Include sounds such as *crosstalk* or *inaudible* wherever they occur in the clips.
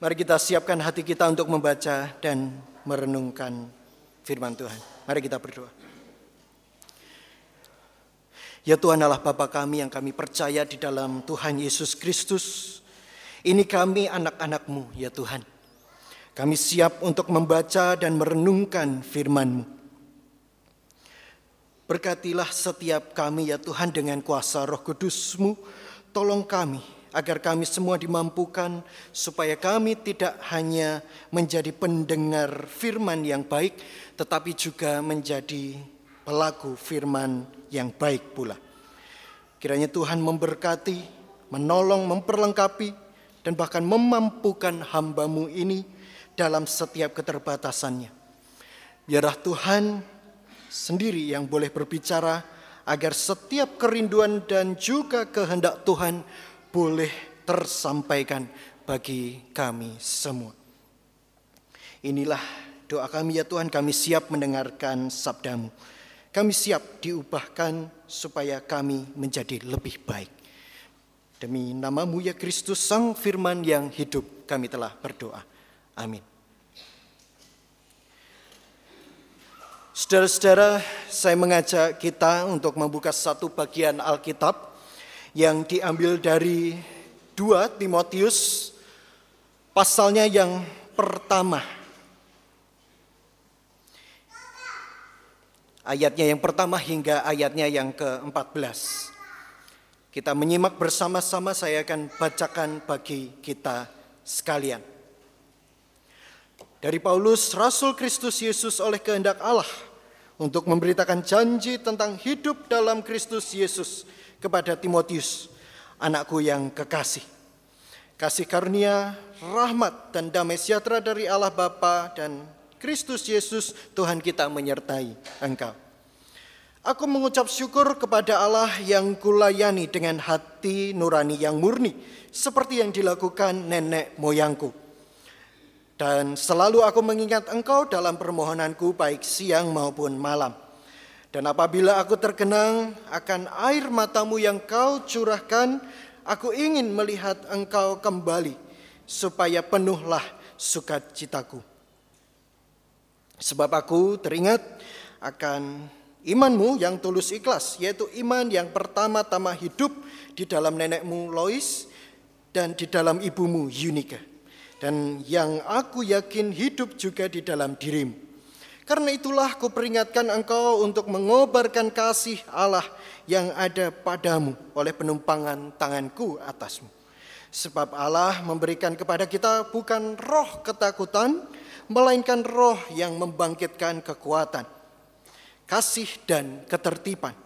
Mari kita siapkan hati kita untuk membaca dan merenungkan firman Tuhan. Mari kita berdoa. Ya Tuhan Allah Bapa kami yang kami percaya di dalam Tuhan Yesus Kristus. Ini kami anak-anakmu ya Tuhan. Kami siap untuk membaca dan merenungkan firman-Mu. Berkatilah setiap kami ya Tuhan dengan kuasa roh kudus-Mu. Tolong kami agar kami semua dimampukan supaya kami tidak hanya menjadi pendengar firman yang baik tetapi juga menjadi pelaku firman yang baik pula. Kiranya Tuhan memberkati, menolong, memperlengkapi dan bahkan memampukan hambamu ini dalam setiap keterbatasannya. Biarlah Tuhan sendiri yang boleh berbicara agar setiap kerinduan dan juga kehendak Tuhan boleh tersampaikan bagi kami semua. Inilah doa kami ya Tuhan, kami siap mendengarkan sabdamu. Kami siap diubahkan supaya kami menjadi lebih baik. Demi namamu ya Kristus, Sang Firman yang hidup, kami telah berdoa. Amin. Saudara-saudara, saya mengajak kita untuk membuka satu bagian Alkitab yang diambil dari 2 Timotius pasalnya yang pertama. Ayatnya yang pertama hingga ayatnya yang ke-14. Kita menyimak bersama-sama saya akan bacakan bagi kita sekalian. Dari Paulus, Rasul Kristus Yesus oleh kehendak Allah untuk memberitakan janji tentang hidup dalam Kristus Yesus kepada Timotius, anakku yang kekasih. Kasih karunia, rahmat dan damai sejahtera dari Allah Bapa dan Kristus Yesus Tuhan kita menyertai engkau. Aku mengucap syukur kepada Allah yang kulayani dengan hati nurani yang murni, seperti yang dilakukan nenek moyangku. Dan selalu aku mengingat engkau dalam permohonanku baik siang maupun malam dan apabila aku terkenang akan air matamu yang kau curahkan, aku ingin melihat engkau kembali, supaya penuhlah sukacitaku. Sebab aku teringat akan imanmu yang tulus ikhlas, yaitu iman yang pertama-tama hidup di dalam nenekmu Lois dan di dalam ibumu Yunika. Dan yang aku yakin hidup juga di dalam dirimu karena itulah kuperingatkan engkau untuk mengobarkan kasih Allah yang ada padamu oleh penumpangan tanganku atasmu. Sebab Allah memberikan kepada kita bukan roh ketakutan, melainkan roh yang membangkitkan kekuatan, kasih dan ketertiban.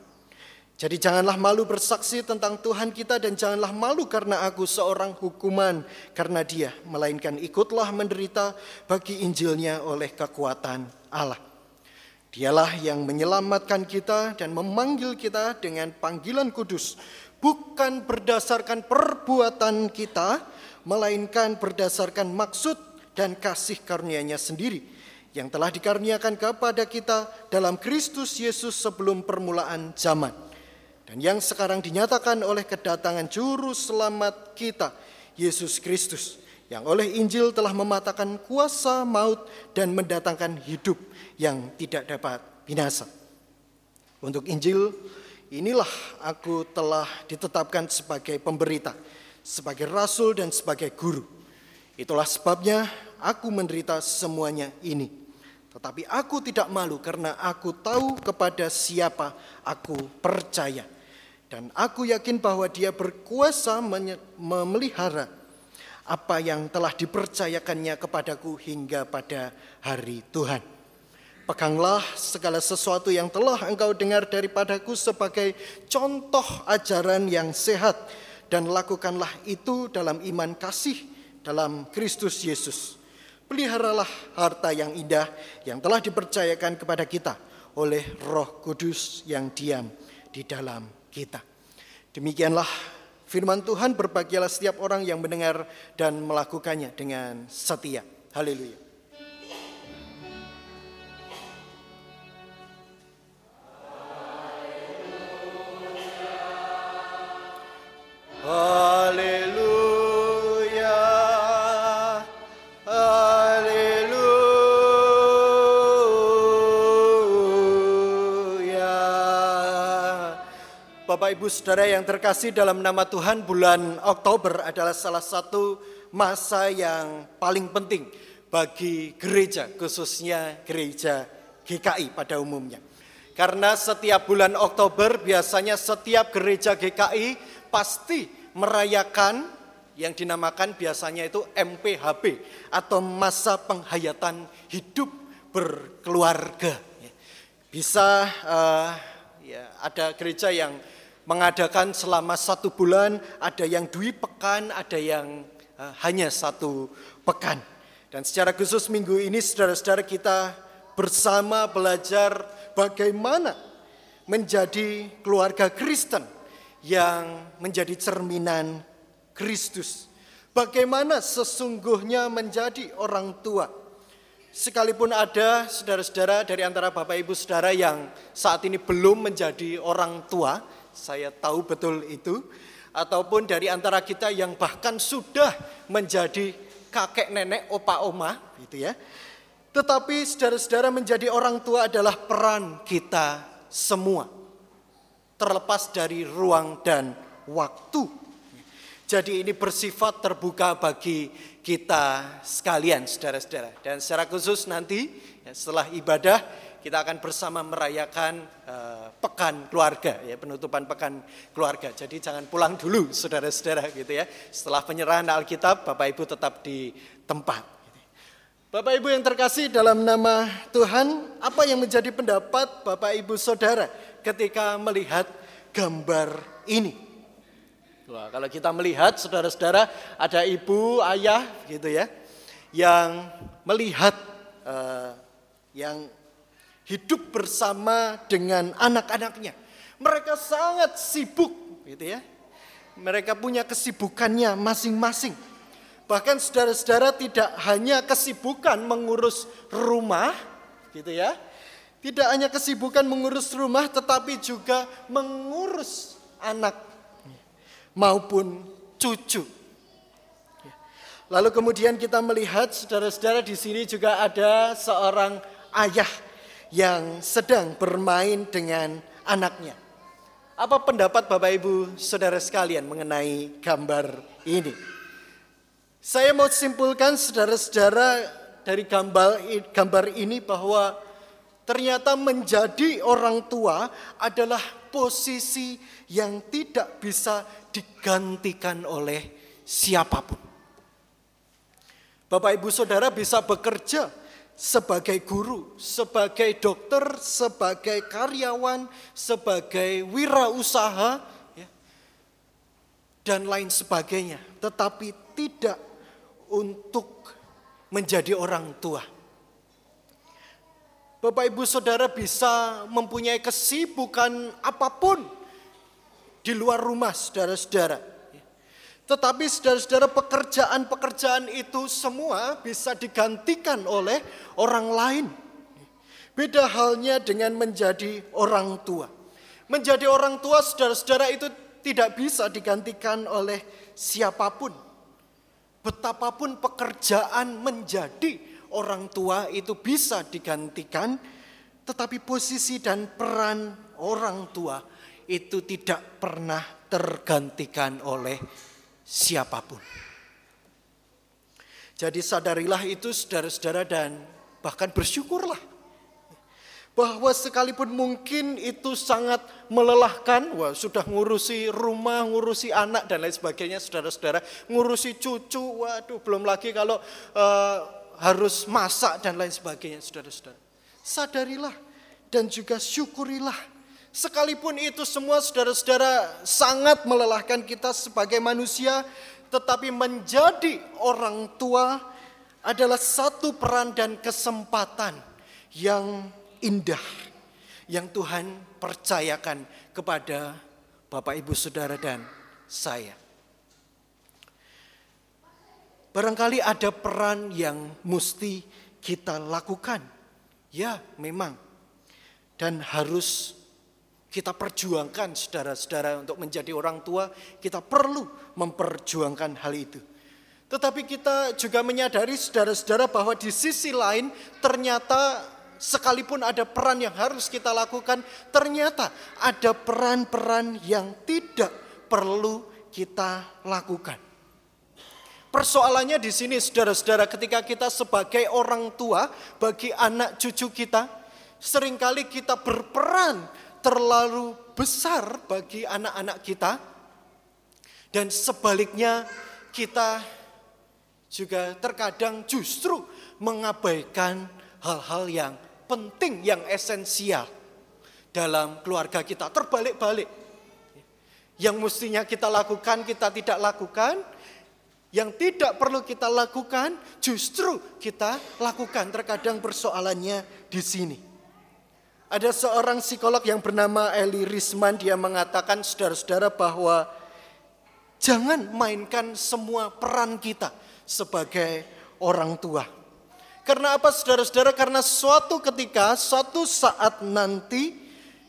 Jadi janganlah malu bersaksi tentang Tuhan kita dan janganlah malu karena aku seorang hukuman karena dia. Melainkan ikutlah menderita bagi Injilnya oleh kekuatan Allah. Dialah yang menyelamatkan kita dan memanggil kita dengan panggilan kudus, bukan berdasarkan perbuatan kita, melainkan berdasarkan maksud dan kasih karunia-Nya sendiri yang telah dikaruniakan kepada kita dalam Kristus Yesus sebelum permulaan zaman dan yang sekarang dinyatakan oleh kedatangan juru selamat kita Yesus Kristus yang oleh Injil telah mematahkan kuasa maut dan mendatangkan hidup yang tidak dapat binasa. Untuk Injil, inilah aku telah ditetapkan sebagai pemberita, sebagai rasul dan sebagai guru. Itulah sebabnya aku menderita semuanya ini. Tetapi aku tidak malu karena aku tahu kepada siapa aku percaya. Dan aku yakin bahwa dia berkuasa memelihara apa yang telah dipercayakannya kepadaku hingga pada hari Tuhan. Peganglah segala sesuatu yang telah engkau dengar daripadaku sebagai contoh ajaran yang sehat dan lakukanlah itu dalam iman kasih dalam Kristus Yesus. Peliharalah harta yang indah yang telah dipercayakan kepada kita oleh Roh Kudus yang diam di dalam kita. Demikianlah Firman Tuhan berbahagialah setiap orang yang mendengar dan melakukannya dengan setia. Haleluya. Haleluya. Bapak Ibu Saudara yang terkasih dalam nama Tuhan bulan Oktober adalah salah satu masa yang paling penting bagi gereja khususnya gereja GKI pada umumnya. Karena setiap bulan Oktober biasanya setiap gereja GKI pasti merayakan yang dinamakan biasanya itu MPHB atau masa penghayatan hidup berkeluarga. Bisa uh, ya, ada gereja yang mengadakan selama satu bulan, ada yang dua pekan, ada yang uh, hanya satu pekan. Dan secara khusus minggu ini saudara-saudara kita bersama belajar bagaimana menjadi keluarga Kristen yang menjadi cerminan Kristus. Bagaimana sesungguhnya menjadi orang tua. Sekalipun ada saudara-saudara dari antara Bapak Ibu saudara yang saat ini belum menjadi orang tua, saya tahu betul itu. Ataupun dari antara kita yang bahkan sudah menjadi kakek nenek, opa oma, gitu ya. Tetapi saudara-saudara menjadi orang tua adalah peran kita semua. Terlepas dari ruang dan waktu. Jadi ini bersifat terbuka bagi kita sekalian saudara-saudara. Dan secara khusus nanti ya, setelah ibadah kita akan bersama merayakan uh, pekan keluarga ya penutupan pekan keluarga. Jadi jangan pulang dulu saudara-saudara gitu ya. Setelah penyerahan Alkitab Bapak Ibu tetap di tempat. Bapak Ibu yang terkasih dalam nama Tuhan, apa yang menjadi pendapat Bapak Ibu Saudara ketika melihat gambar ini? Wah, kalau kita melihat saudara-saudara ada ibu, ayah gitu ya, yang melihat uh, yang hidup bersama dengan anak-anaknya. Mereka sangat sibuk, gitu ya. Mereka punya kesibukannya masing-masing. Bahkan saudara-saudara tidak hanya kesibukan mengurus rumah, gitu ya. Tidak hanya kesibukan mengurus rumah, tetapi juga mengurus anak maupun cucu. Lalu kemudian kita melihat saudara-saudara di sini juga ada seorang ayah yang sedang bermain dengan anaknya. Apa pendapat Bapak Ibu Saudara sekalian mengenai gambar ini? Saya mau simpulkan saudara-saudara dari gambar gambar ini bahwa ternyata menjadi orang tua adalah posisi yang tidak bisa digantikan oleh siapa pun. Bapak Ibu Saudara bisa bekerja sebagai guru, sebagai dokter, sebagai karyawan, sebagai wirausaha, ya, dan lain sebagainya. Tetapi tidak untuk menjadi orang tua. Bapak ibu saudara bisa mempunyai kesibukan apa pun di luar rumah saudara-saudara tetapi saudara-saudara pekerjaan-pekerjaan itu semua bisa digantikan oleh orang lain. Beda halnya dengan menjadi orang tua. Menjadi orang tua saudara-saudara itu tidak bisa digantikan oleh siapa pun. Betapapun pekerjaan menjadi orang tua itu bisa digantikan, tetapi posisi dan peran orang tua itu tidak pernah tergantikan oleh siapa pun. Jadi sadarilah itu saudara-saudara dan bahkan bersyukurlah. Bahwa sekalipun mungkin itu sangat melelahkan, wah sudah ngurusi rumah, ngurusi anak dan lain sebagainya saudara-saudara, ngurusi cucu, waduh belum lagi kalau uh, harus masak dan lain sebagainya saudara-saudara. Sadarilah dan juga syukurilah Sekalipun itu semua saudara-saudara sangat melelahkan kita sebagai manusia, tetapi menjadi orang tua adalah satu peran dan kesempatan yang indah yang Tuhan percayakan kepada Bapak Ibu Saudara dan saya. Barangkali ada peran yang mesti kita lakukan. Ya, memang. Dan harus kita perjuangkan saudara-saudara untuk menjadi orang tua, kita perlu memperjuangkan hal itu. Tetapi kita juga menyadari saudara-saudara bahwa di sisi lain ternyata sekalipun ada peran yang harus kita lakukan, ternyata ada peran-peran yang tidak perlu kita lakukan. Persoalannya di sini saudara-saudara ketika kita sebagai orang tua bagi anak cucu kita, sering kali kita berperan terlalu besar bagi anak-anak kita dan sebaliknya kita juga terkadang justru mengabaikan hal-hal yang penting, yang esensial dalam keluarga kita. Terbalik-balik. Yang mestinya kita lakukan, kita tidak lakukan. Yang tidak perlu kita lakukan, justru kita lakukan. Terkadang persoalannya di sini. Ada seorang psikolog yang bernama Eli Risman, dia mengatakan saudara-saudara bahwa jangan mainkan semua peran kita sebagai orang tua. Karena apa saudara-saudara? Karena suatu ketika, suatu saat nanti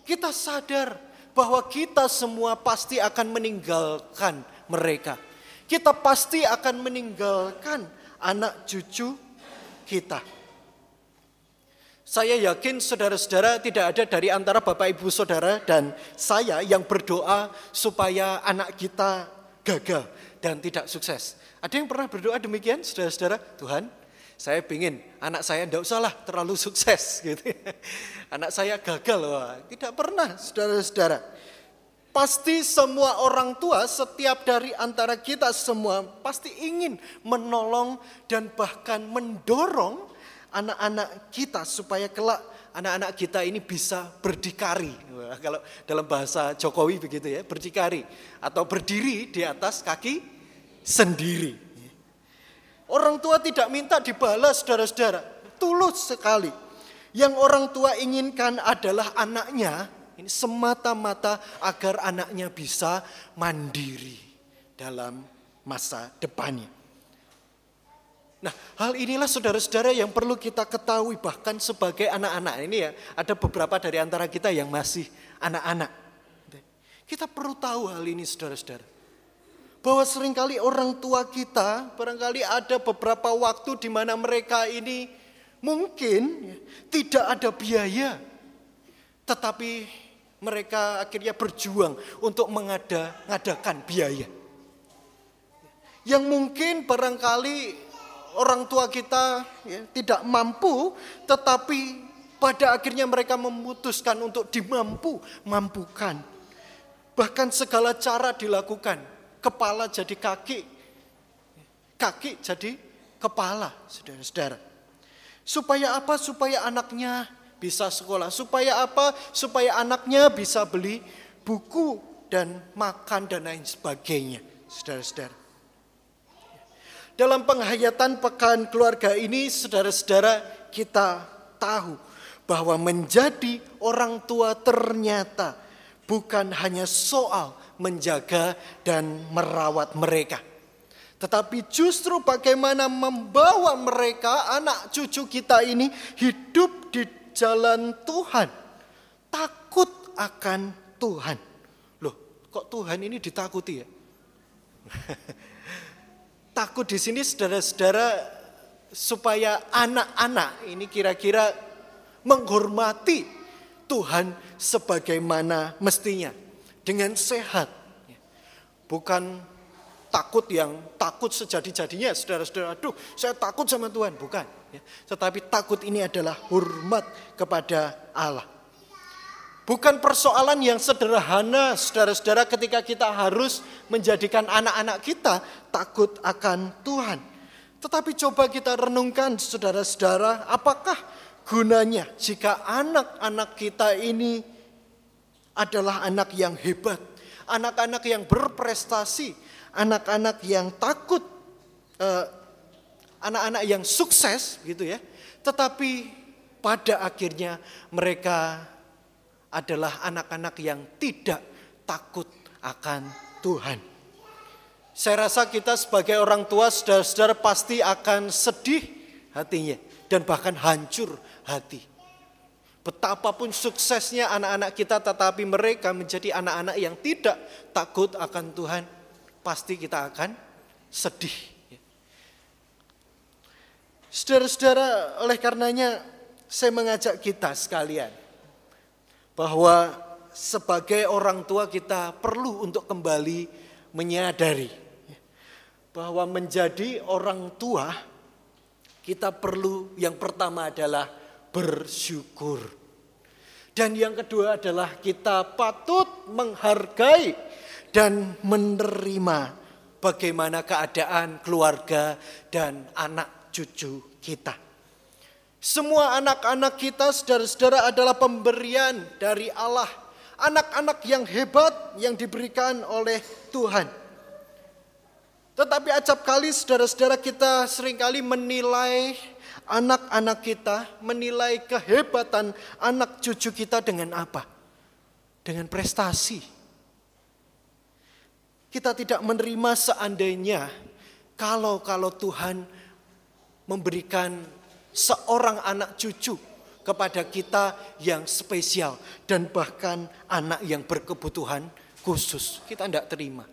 kita sadar bahwa kita semua pasti akan meninggalkan mereka. Kita pasti akan meninggalkan anak cucu kita. Saya yakin saudara-saudara tidak ada dari antara Bapak Ibu Saudara dan saya yang berdoa supaya anak kita gagal dan tidak sukses. Ada yang pernah berdoa demikian saudara-saudara? Tuhan, saya ingin anak saya tidak usahlah terlalu sukses *laughs* gitu. Anak saya gagal, wah, tidak pernah saudara-saudara. Pasti semua orang tua setiap dari antara kita semua pasti ingin menolong dan bahkan mendorong anak-anak kita supaya kelak anak-anak kita ini bisa berdikari. Wah, kalau dalam bahasa Jokowi begitu ya, berdikari atau berdiri di atas kaki sendiri. Orang tua tidak minta dibalas saudara-saudara. Tulus sekali. Yang orang tua inginkan adalah anaknya ini semata-mata agar anaknya bisa mandiri dalam masa depannya. Nah, hal inilah saudara-saudara yang perlu kita ketahui bahkan sebagai anak-anak. Ini ya, ada beberapa dari antara kita yang masih anak-anak. Kita perlu tahu hal ini saudara-saudara bahwa sering kali orang tua kita barangkali ada beberapa waktu di mana mereka ini mungkin tidak ada biaya tetapi mereka akhirnya berjuang untuk mengadakan biaya yang mungkin barangkali orang tua kita ya, tidak mampu tetapi pada akhirnya mereka memutuskan untuk dimampu mampukan bahkan segala cara dilakukan kepala jadi kaki, kaki jadi kepala, saudara-saudara. Supaya apa? Supaya anaknya bisa sekolah. Supaya apa? Supaya anaknya bisa beli buku dan makan dan lain sebagainya, saudara-saudara. Dalam penghayatan pekan keluarga ini, saudara-saudara, kita tahu bahwa menjadi orang tua ternyata bukan hanya soal menjaga dan merawat mereka. Tetapi justru bagaimana membawa mereka, anak cucu kita ini hidup di jalan Tuhan. Takut akan Tuhan. Loh, kok Tuhan ini ditakuti ya? *laughs* Takut di sini saudara-saudara supaya anak-anak ini kira-kira menghormati Tuhan sebagaimana mestinya dengan sehat. Bukan takut yang takut sejadi-jadinya, saudara-saudara. Aduh, saya takut sama Tuhan. Bukan. Ya. Tetapi takut ini adalah hormat kepada Allah. Bukan persoalan yang sederhana, saudara-saudara, ketika kita harus menjadikan anak-anak kita takut akan Tuhan. Tetapi coba kita renungkan, saudara-saudara, apakah gunanya jika anak-anak kita ini adalah anak yang hebat, anak-anak yang berprestasi, anak-anak yang takut, eh, anak-anak uh, yang sukses gitu ya. Tetapi pada akhirnya mereka adalah anak-anak yang tidak takut akan Tuhan. Saya rasa kita sebagai orang tua saudara-saudara pasti akan sedih hatinya dan bahkan hancur hati Betapapun suksesnya anak-anak kita tetapi mereka menjadi anak-anak yang tidak takut akan Tuhan, pasti kita akan sedih. Saudara-saudara, oleh karenanya saya mengajak kita sekalian bahwa sebagai orang tua kita perlu untuk kembali menyadari bahwa menjadi orang tua kita perlu yang pertama adalah bersyukur. Dan yang kedua adalah kita patut menghargai dan menerima bagaimana keadaan keluarga dan anak cucu kita. Semua anak-anak kita, saudara-saudara, adalah pemberian dari Allah. Anak-anak yang hebat yang diberikan oleh Tuhan. Tetapi acap kali saudara-saudara kita sering kali menilai anak-anak kita, menilai kehebatan anak cucu kita dengan apa? Dengan prestasi. Kita tidak menerima seandainya kalau kalau Tuhan memberikan seorang anak cucu kepada kita yang spesial dan bahkan anak yang berkebutuhan khusus. Kita tidak terima.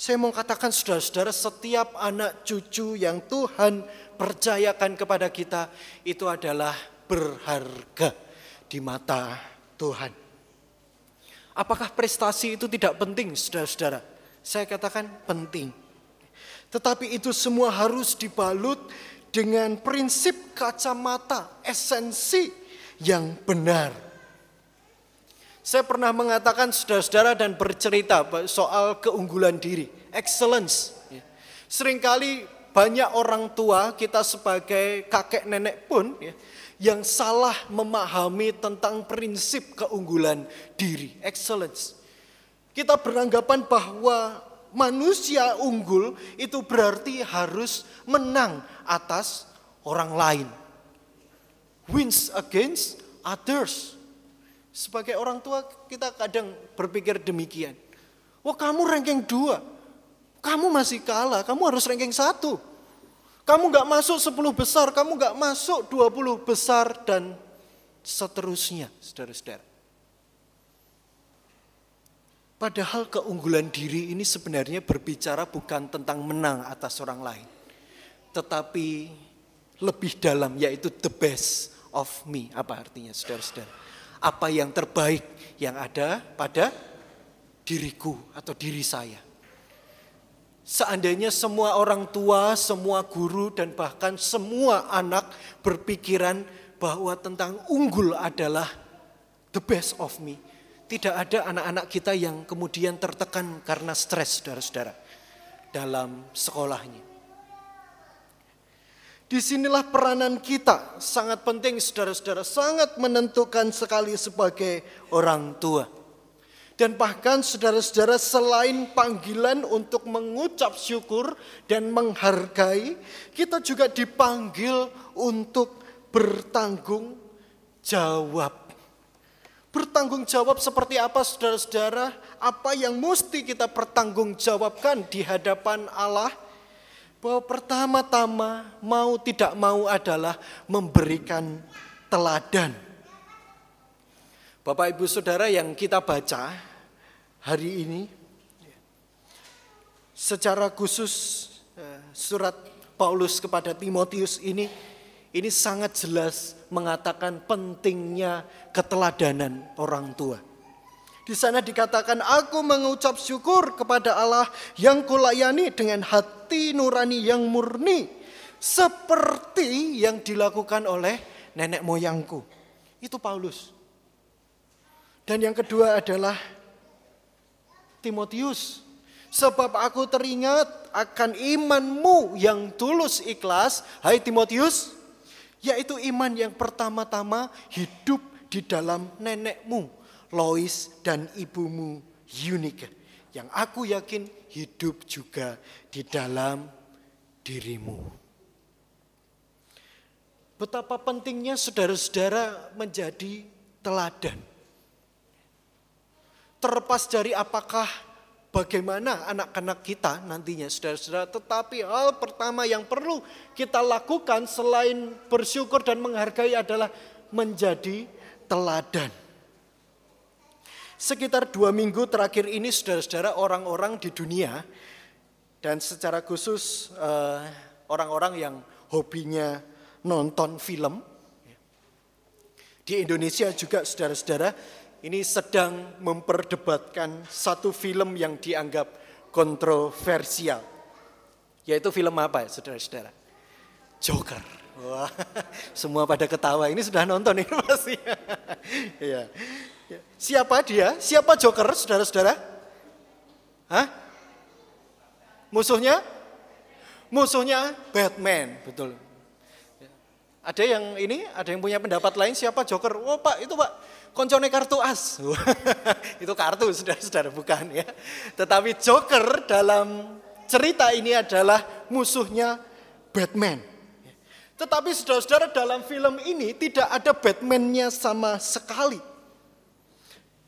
Saya mau katakan saudara-saudara setiap anak cucu yang Tuhan percayakan kepada kita itu adalah berharga di mata Tuhan. Apakah prestasi itu tidak penting saudara-saudara? Saya katakan penting. Tetapi itu semua harus dibalut dengan prinsip kacamata esensi yang benar saya pernah mengatakan saudara-saudara dan bercerita soal keunggulan diri, excellence. Ya. Seringkali banyak orang tua kita sebagai kakek nenek pun ya, yang salah memahami tentang prinsip keunggulan diri, excellence. Kita beranggapan bahwa manusia unggul itu berarti harus menang atas orang lain. Wins against others. Sebagai orang tua kita kadang berpikir demikian. Wah kamu ranking dua, kamu masih kalah, kamu harus ranking satu. Kamu gak masuk 10 besar, kamu gak masuk 20 besar dan seterusnya, saudara-saudara. Padahal keunggulan diri ini sebenarnya berbicara bukan tentang menang atas orang lain. Tetapi lebih dalam yaitu the best of me. Apa artinya saudara-saudara? apa yang terbaik yang ada pada diriku atau diri saya. Seandainya semua orang tua, semua guru, dan bahkan semua anak berpikiran bahwa tentang unggul adalah the best of me. Tidak ada anak-anak kita yang kemudian tertekan karena stres, saudara-saudara, dalam sekolahnya. Di sinilah peranan kita sangat penting saudara-saudara, sangat menentukan sekali sebagai orang tua. Dan bahkan saudara-saudara selain panggilan untuk mengucap syukur dan menghargai, kita juga dipanggil untuk bertanggung jawab. Bertanggung jawab seperti apa saudara-saudara? Apa yang mesti kita pertanggungjawabkan di hadapan Allah? bahwa pertama-tama mau tidak mau adalah memberikan teladan. Bapak Ibu Saudara yang kita baca hari ini secara khusus eh, surat Paulus kepada Timotius ini ini sangat jelas mengatakan pentingnya keteladanan orang tua. Di sana dikatakan, aku mengucap syukur kepada Allah yang kulayani dengan hati nurani yang murni. Seperti yang dilakukan oleh nenek moyangku. Itu Paulus. Dan yang kedua adalah Timotius. Sebab aku teringat akan imanmu yang tulus ikhlas. Hai Timotius, yaitu iman yang pertama-tama hidup di dalam nenekmu Lois dan ibumu Yunika yang aku yakin hidup juga di dalam dirimu. Betapa pentingnya saudara-saudara menjadi teladan. Terlepas dari apakah bagaimana anak-anak kita nantinya saudara-saudara. Tetapi hal pertama yang perlu kita lakukan selain bersyukur dan menghargai adalah menjadi teladan. Sekitar dua minggu terakhir ini saudara-saudara orang-orang di dunia dan secara khusus eh, orang-orang yang hobinya nonton film Di Indonesia juga saudara-saudara ini sedang memperdebatkan satu film yang dianggap kontroversial. Yaitu film apa ya saudara-saudara? Joker. Wah, *laughs* semua pada ketawa. Ini sudah nonton ini pasti. *laughs* ya. Siapa dia? Siapa Joker, saudara-saudara? Hah? Musuhnya? Musuhnya Batman, betul. Ada yang ini, ada yang punya pendapat lain siapa Joker? Oh Pak, itu Pak, koncone kartu as. *laughs* itu kartu, saudara-saudara, bukan ya. Tetapi Joker dalam cerita ini adalah musuhnya Batman. Tetapi saudara-saudara dalam film ini tidak ada Batman-nya sama sekali.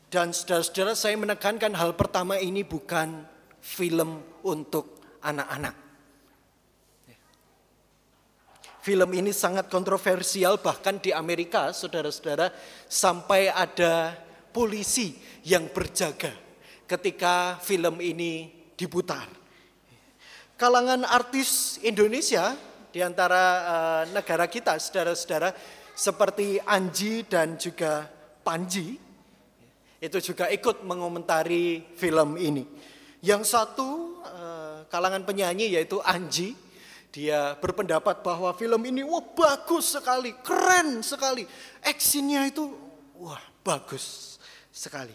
Dan saudara-saudara saya menekankan hal pertama ini bukan film untuk anak-anak. Film ini sangat kontroversial bahkan di Amerika saudara-saudara sampai ada polisi yang berjaga ketika film ini diputar. Kalangan artis Indonesia di antara uh, negara kita saudara-saudara seperti Anji dan juga Panji itu juga ikut mengomentari film ini. Yang satu eh, kalangan penyanyi yaitu Anji, dia berpendapat bahwa film ini wah bagus sekali, keren sekali. Actionnya itu wah bagus sekali.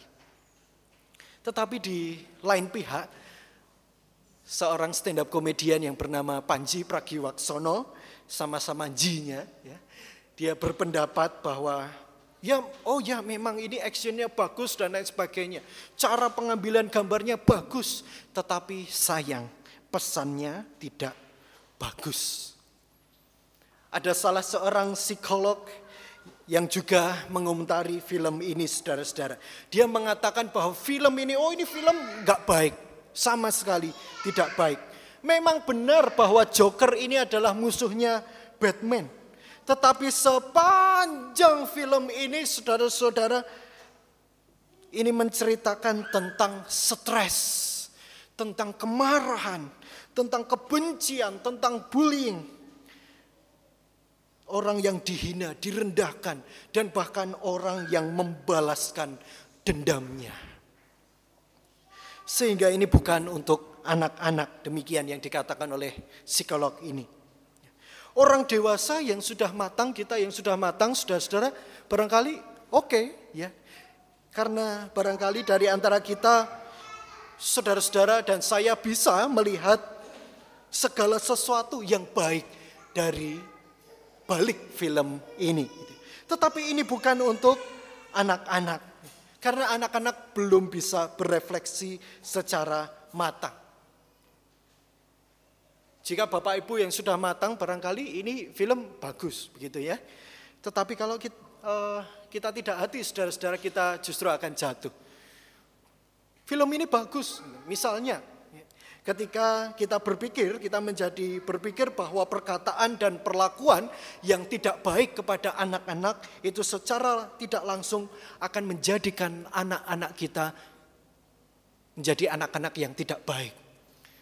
Tetapi di lain pihak, seorang stand up komedian yang bernama Panji Pragiwaksono, sama-sama Jinya, ya, dia berpendapat bahwa Ya, oh ya memang ini actionnya bagus dan lain sebagainya. Cara pengambilan gambarnya bagus. Tetapi sayang, pesannya tidak bagus. Ada salah seorang psikolog yang juga mengomentari film ini saudara-saudara. Dia mengatakan bahwa film ini, oh ini film nggak baik. Sama sekali tidak baik. Memang benar bahwa Joker ini adalah musuhnya Batman. Tetapi sepanjang film ini saudara-saudara ini menceritakan tentang stres, tentang kemarahan, tentang kebencian, tentang bullying. Orang yang dihina, direndahkan, dan bahkan orang yang membalaskan dendamnya. Sehingga ini bukan untuk anak-anak, demikian yang dikatakan oleh psikolog ini. Orang dewasa yang sudah matang, kita yang sudah matang, saudara-saudara, barangkali oke okay, ya. Karena barangkali dari antara kita, saudara-saudara dan saya bisa melihat segala sesuatu yang baik dari balik film ini. Tetapi ini bukan untuk anak-anak. Karena anak-anak belum bisa berefleksi secara matang. Jika Bapak Ibu yang sudah matang barangkali ini film bagus begitu ya. Tetapi kalau kita, uh, kita tidak hati saudara-saudara kita justru akan jatuh. Film ini bagus misalnya ketika kita berpikir kita menjadi berpikir bahwa perkataan dan perlakuan yang tidak baik kepada anak-anak itu secara tidak langsung akan menjadikan anak-anak kita menjadi anak-anak yang tidak baik.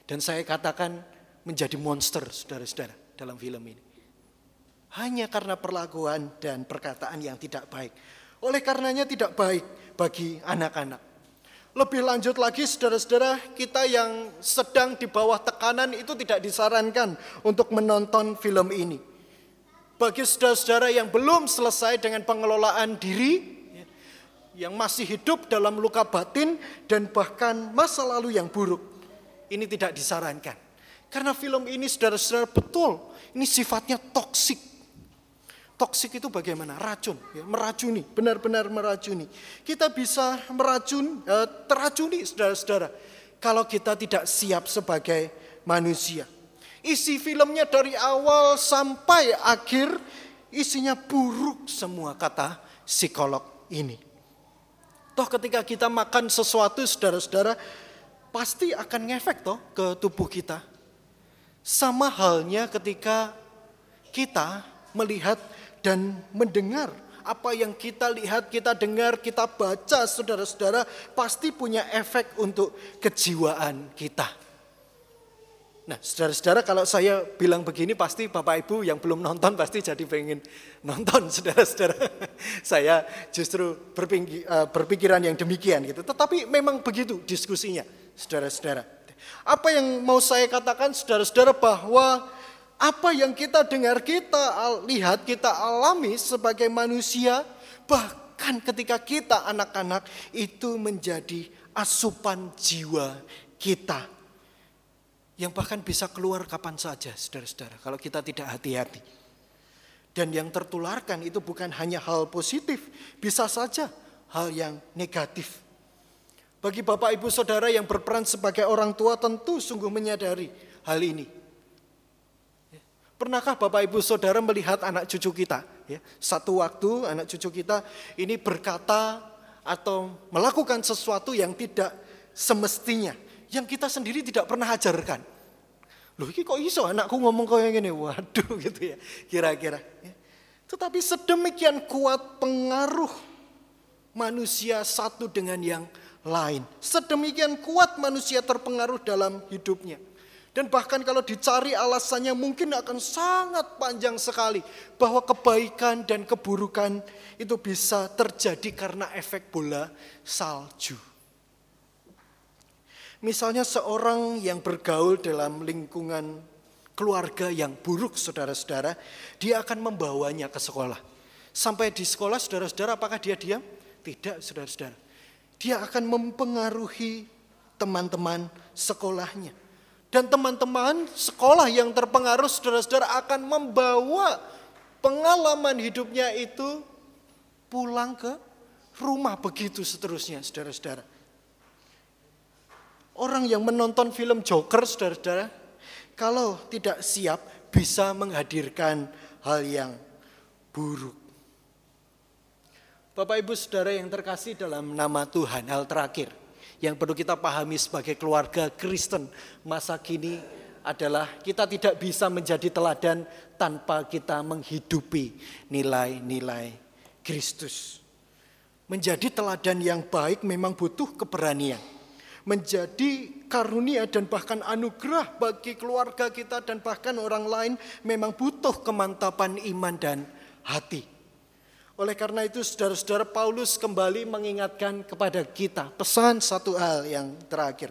Dan saya katakan menjadi monster saudara-saudara dalam film ini. Hanya karena perlakuan dan perkataan yang tidak baik. Oleh karenanya tidak baik bagi anak-anak. Lebih lanjut lagi saudara-saudara kita yang sedang di bawah tekanan itu tidak disarankan untuk menonton film ini. Bagi saudara-saudara yang belum selesai dengan pengelolaan diri, yang masih hidup dalam luka batin dan bahkan masa lalu yang buruk, ini tidak disarankan. Karena film ini saudara-saudara betul, ini sifatnya toksik. Toksik itu bagaimana? Racun, ya, meracuni, benar-benar meracuni. Kita bisa meracun, eh, teracuni saudara-saudara. Kalau kita tidak siap sebagai manusia. Isi filmnya dari awal sampai akhir, isinya buruk semua kata psikolog ini. Toh ketika kita makan sesuatu saudara-saudara, pasti akan ngefek toh ke tubuh kita. Sama halnya ketika kita melihat dan mendengar apa yang kita lihat, kita dengar, kita baca, saudara-saudara, pasti punya efek untuk kejiwaan kita. Nah, saudara-saudara kalau saya bilang begini pasti Bapak Ibu yang belum nonton pasti jadi pengen nonton *laughs* saudara-saudara. saya justru eh, berpikiran yang demikian gitu. Tetapi memang begitu diskusinya saudara-saudara. Apa yang mau saya katakan saudara-saudara bahwa apa yang kita dengar, kita lihat, kita alami sebagai manusia bahkan ketika kita anak-anak itu menjadi asupan jiwa kita yang bahkan bisa keluar kapan saja, saudara-saudara, kalau kita tidak hati-hati. Dan yang tertularkan itu bukan hanya hal positif, bisa saja hal yang negatif. Bagi Bapak Ibu Saudara yang berperan sebagai orang tua tentu sungguh menyadari hal ini. Pernahkah Bapak Ibu Saudara melihat anak cucu kita? Ya, satu waktu anak cucu kita ini berkata atau melakukan sesuatu yang tidak semestinya yang kita sendiri tidak pernah ajarkan. Loh ini kok iso anakku ngomong kayak gini, waduh *laughs* gitu ya kira-kira. Ya. Tetapi sedemikian kuat pengaruh manusia satu dengan yang lain. Sedemikian kuat manusia terpengaruh dalam hidupnya. Dan bahkan kalau dicari alasannya mungkin akan sangat panjang sekali. Bahwa kebaikan dan keburukan itu bisa terjadi karena efek bola salju. Misalnya seorang yang bergaul dalam lingkungan keluarga yang buruk saudara-saudara, dia akan membawanya ke sekolah. Sampai di sekolah saudara-saudara apakah dia diam? Tidak saudara-saudara. Dia akan mempengaruhi teman-teman sekolahnya. Dan teman-teman sekolah yang terpengaruh saudara-saudara akan membawa pengalaman hidupnya itu pulang ke rumah begitu seterusnya saudara-saudara. Orang yang menonton film Joker, saudara-saudara, kalau tidak siap bisa menghadirkan hal yang buruk. Bapak Ibu Saudara yang terkasih dalam nama Tuhan, hal terakhir yang perlu kita pahami sebagai keluarga Kristen masa kini adalah kita tidak bisa menjadi teladan tanpa kita menghidupi nilai-nilai Kristus. Menjadi teladan yang baik memang butuh keberanian menjadi karunia dan bahkan anugerah bagi keluarga kita dan bahkan orang lain memang butuh kemantapan iman dan hati. Oleh karena itu saudara-saudara Paulus kembali mengingatkan kepada kita pesan satu hal yang terakhir.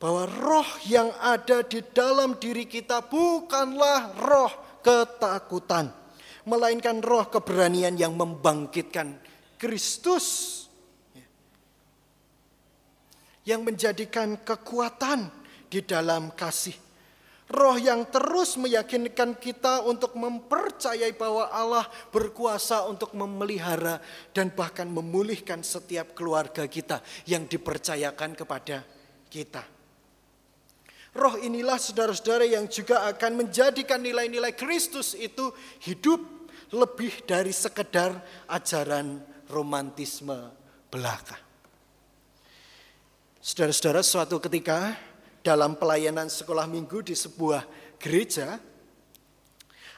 Bahwa roh yang ada di dalam diri kita bukanlah roh ketakutan. Melainkan roh keberanian yang membangkitkan Kristus yang menjadikan kekuatan di dalam kasih. Roh yang terus meyakinkan kita untuk mempercayai bahwa Allah berkuasa untuk memelihara dan bahkan memulihkan setiap keluarga kita yang dipercayakan kepada kita. Roh inilah saudara-saudara yang juga akan menjadikan nilai-nilai Kristus itu hidup lebih dari sekedar ajaran romantisme belaka. Saudara-saudara, suatu ketika dalam pelayanan sekolah minggu di sebuah gereja,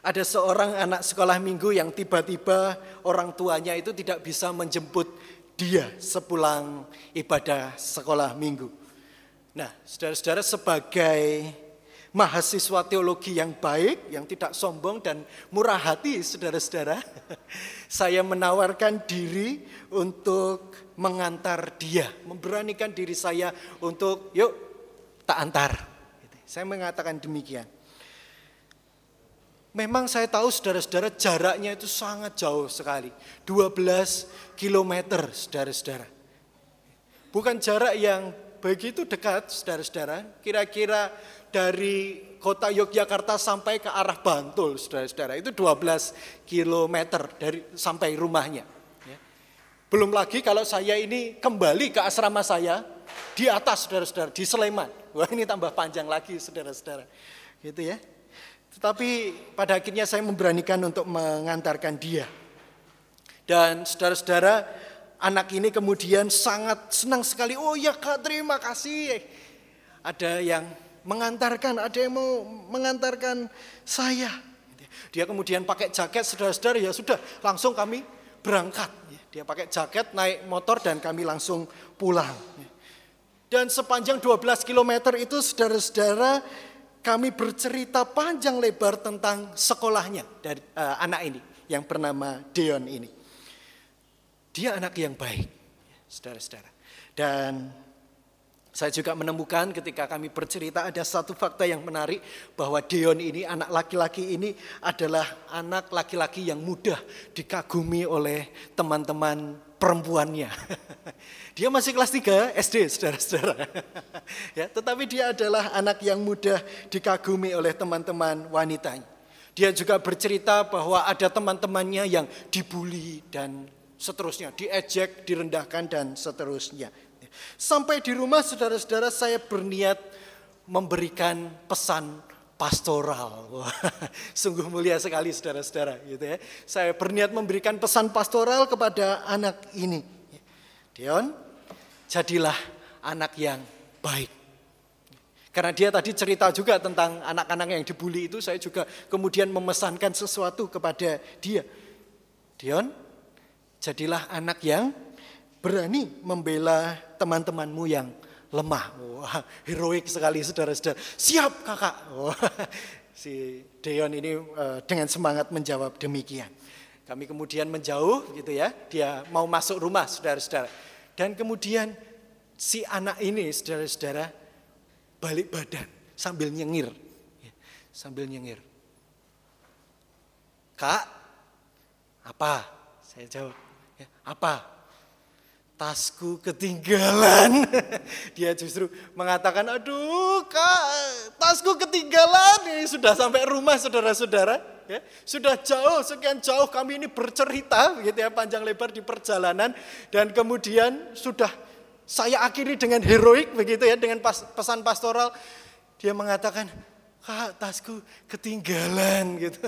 ada seorang anak sekolah minggu yang tiba-tiba orang tuanya itu tidak bisa menjemput dia sepulang ibadah sekolah minggu. Nah, saudara-saudara sebagai mahasiswa teologi yang baik, yang tidak sombong dan murah hati, saudara-saudara, *laughs* saya menawarkan diri untuk mengantar dia, memberanikan diri saya untuk yuk tak antar. Saya mengatakan demikian. Memang saya tahu saudara-saudara jaraknya itu sangat jauh sekali. 12 kilometer saudara-saudara. Bukan jarak yang begitu dekat saudara-saudara. Kira-kira dari kota Yogyakarta sampai ke arah Bantul saudara-saudara. Itu 12 kilometer dari sampai rumahnya. Belum lagi kalau saya ini kembali ke asrama saya di atas saudara-saudara, di Sleman. Wah ini tambah panjang lagi saudara-saudara. Gitu ya. Tetapi pada akhirnya saya memberanikan untuk mengantarkan dia. Dan saudara-saudara, anak ini kemudian sangat senang sekali. Oh ya kak terima kasih. Ada yang mengantarkan, ada yang mau mengantarkan saya. Dia kemudian pakai jaket saudara-saudara ya sudah langsung kami berangkat dia pakai jaket, naik motor dan kami langsung pulang. Dan sepanjang 12 km itu saudara-saudara kami bercerita panjang lebar tentang sekolahnya dari uh, anak ini yang bernama Deon ini. Dia anak yang baik, saudara-saudara. Dan saya juga menemukan ketika kami bercerita ada satu fakta yang menarik bahwa Deon ini anak laki-laki ini adalah anak laki-laki yang mudah dikagumi oleh teman-teman perempuannya. *laughs* Dia masih kelas 3 SD, saudara-saudara. *laughs* ya, tetapi dia adalah anak yang mudah dikagumi oleh teman-teman wanitanya. Dia juga bercerita bahwa ada teman-temannya yang dibully dan seterusnya, diejek, direndahkan dan seterusnya. Sampai di rumah saudara-saudara saya berniat memberikan pesan pastoral. *laughs* sungguh mulia sekali saudara-saudara gitu ya. Saya berniat memberikan pesan pastoral kepada anak ini. Dion, jadilah anak yang baik. Karena dia tadi cerita juga tentang anak-anak yang dibully itu, saya juga kemudian memesankan sesuatu kepada dia. Dion, jadilah anak yang berani membela teman-temanmu yang lemah. Wah, heroik sekali saudara-saudara. Siap kakak. Wah, *laughs* si Deon ini uh, dengan semangat menjawab demikian. Kami kemudian menjauh gitu ya. Dia mau masuk rumah saudara-saudara. Dan kemudian si anak ini saudara-saudara balik badan sambil nyengir. Ya, sambil nyengir. Kak, apa? Saya jawab. Ya, apa? Tasku ketinggalan. *laughs* Dia justru mengatakan, aduh kak, tasku ketinggalan. Ini sudah sampai rumah saudara-saudara. Ya, sudah jauh, sekian jauh kami ini bercerita gitu ya, panjang lebar di perjalanan. Dan kemudian sudah saya akhiri dengan heroik begitu ya, dengan pas, pesan pastoral. Dia mengatakan, kak tasku ketinggalan *laughs* gitu.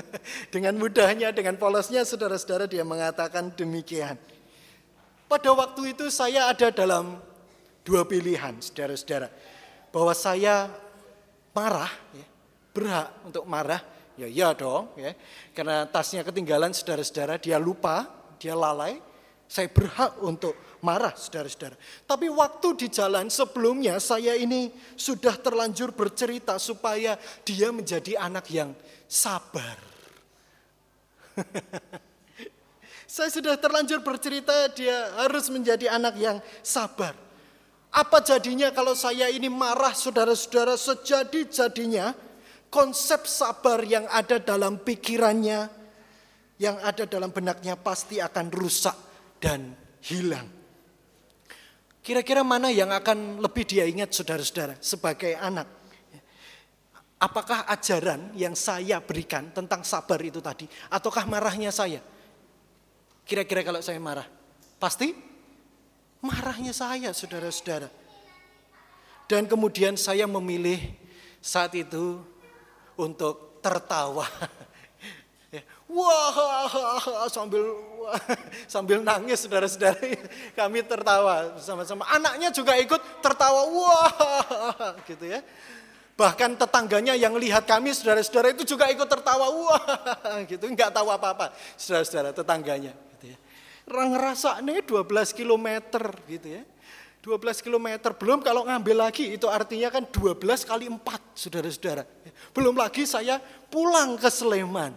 Dengan mudahnya, dengan polosnya saudara-saudara dia mengatakan demikian. Pada waktu itu saya ada dalam dua pilihan, saudara-saudara. Bahwa saya marah, ya, berhak untuk marah, ya iya dong. Ya. Karena tasnya ketinggalan, saudara-saudara, dia lupa, dia lalai. Saya berhak untuk marah, saudara-saudara. Tapi waktu di jalan sebelumnya, saya ini sudah terlanjur bercerita supaya dia menjadi anak yang sabar. *laughs* Saya sudah terlanjur bercerita dia harus menjadi anak yang sabar. Apa jadinya kalau saya ini marah saudara-saudara sejadi-jadinya konsep sabar yang ada dalam pikirannya, yang ada dalam benaknya pasti akan rusak dan hilang. Kira-kira mana yang akan lebih dia ingat saudara-saudara sebagai anak? Apakah ajaran yang saya berikan tentang sabar itu tadi? Ataukah marahnya saya? Kira-kira kalau saya marah, pasti marahnya saya, saudara-saudara. Dan kemudian saya memilih saat itu untuk tertawa. *laughs* Ya, wah, sambil *laughs* sambil nangis saudara-saudara. *laughs* Kami tertawa bersama-sama. Anaknya juga ikut tertawa. Wah, gitu ya. Bahkan tetangganya yang lihat kami, saudara-saudara itu juga ikut tertawa. Wah, gitu. Enggak tahu apa-apa, saudara-saudara tetangganya ngerasa nih 12 km gitu ya. 12 km belum kalau ngambil lagi itu artinya kan 12 kali 4 saudara-saudara. Belum lagi saya pulang ke Sleman.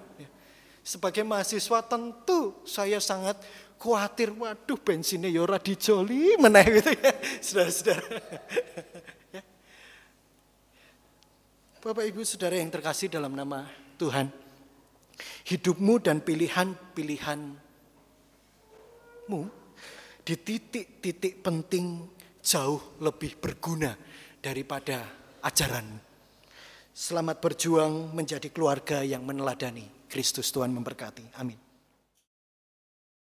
Sebagai mahasiswa tentu saya sangat khawatir waduh bensinnya yora ya dijoli *laughs* meneh gitu ya saudara-saudara. Ya. Bapak Ibu Saudara yang terkasih dalam nama Tuhan. Hidupmu dan pilihan-pilihan di titik-titik penting jauh lebih berguna daripada ajaran. Selamat berjuang menjadi keluarga yang meneladani Kristus Tuhan memberkati. Amin.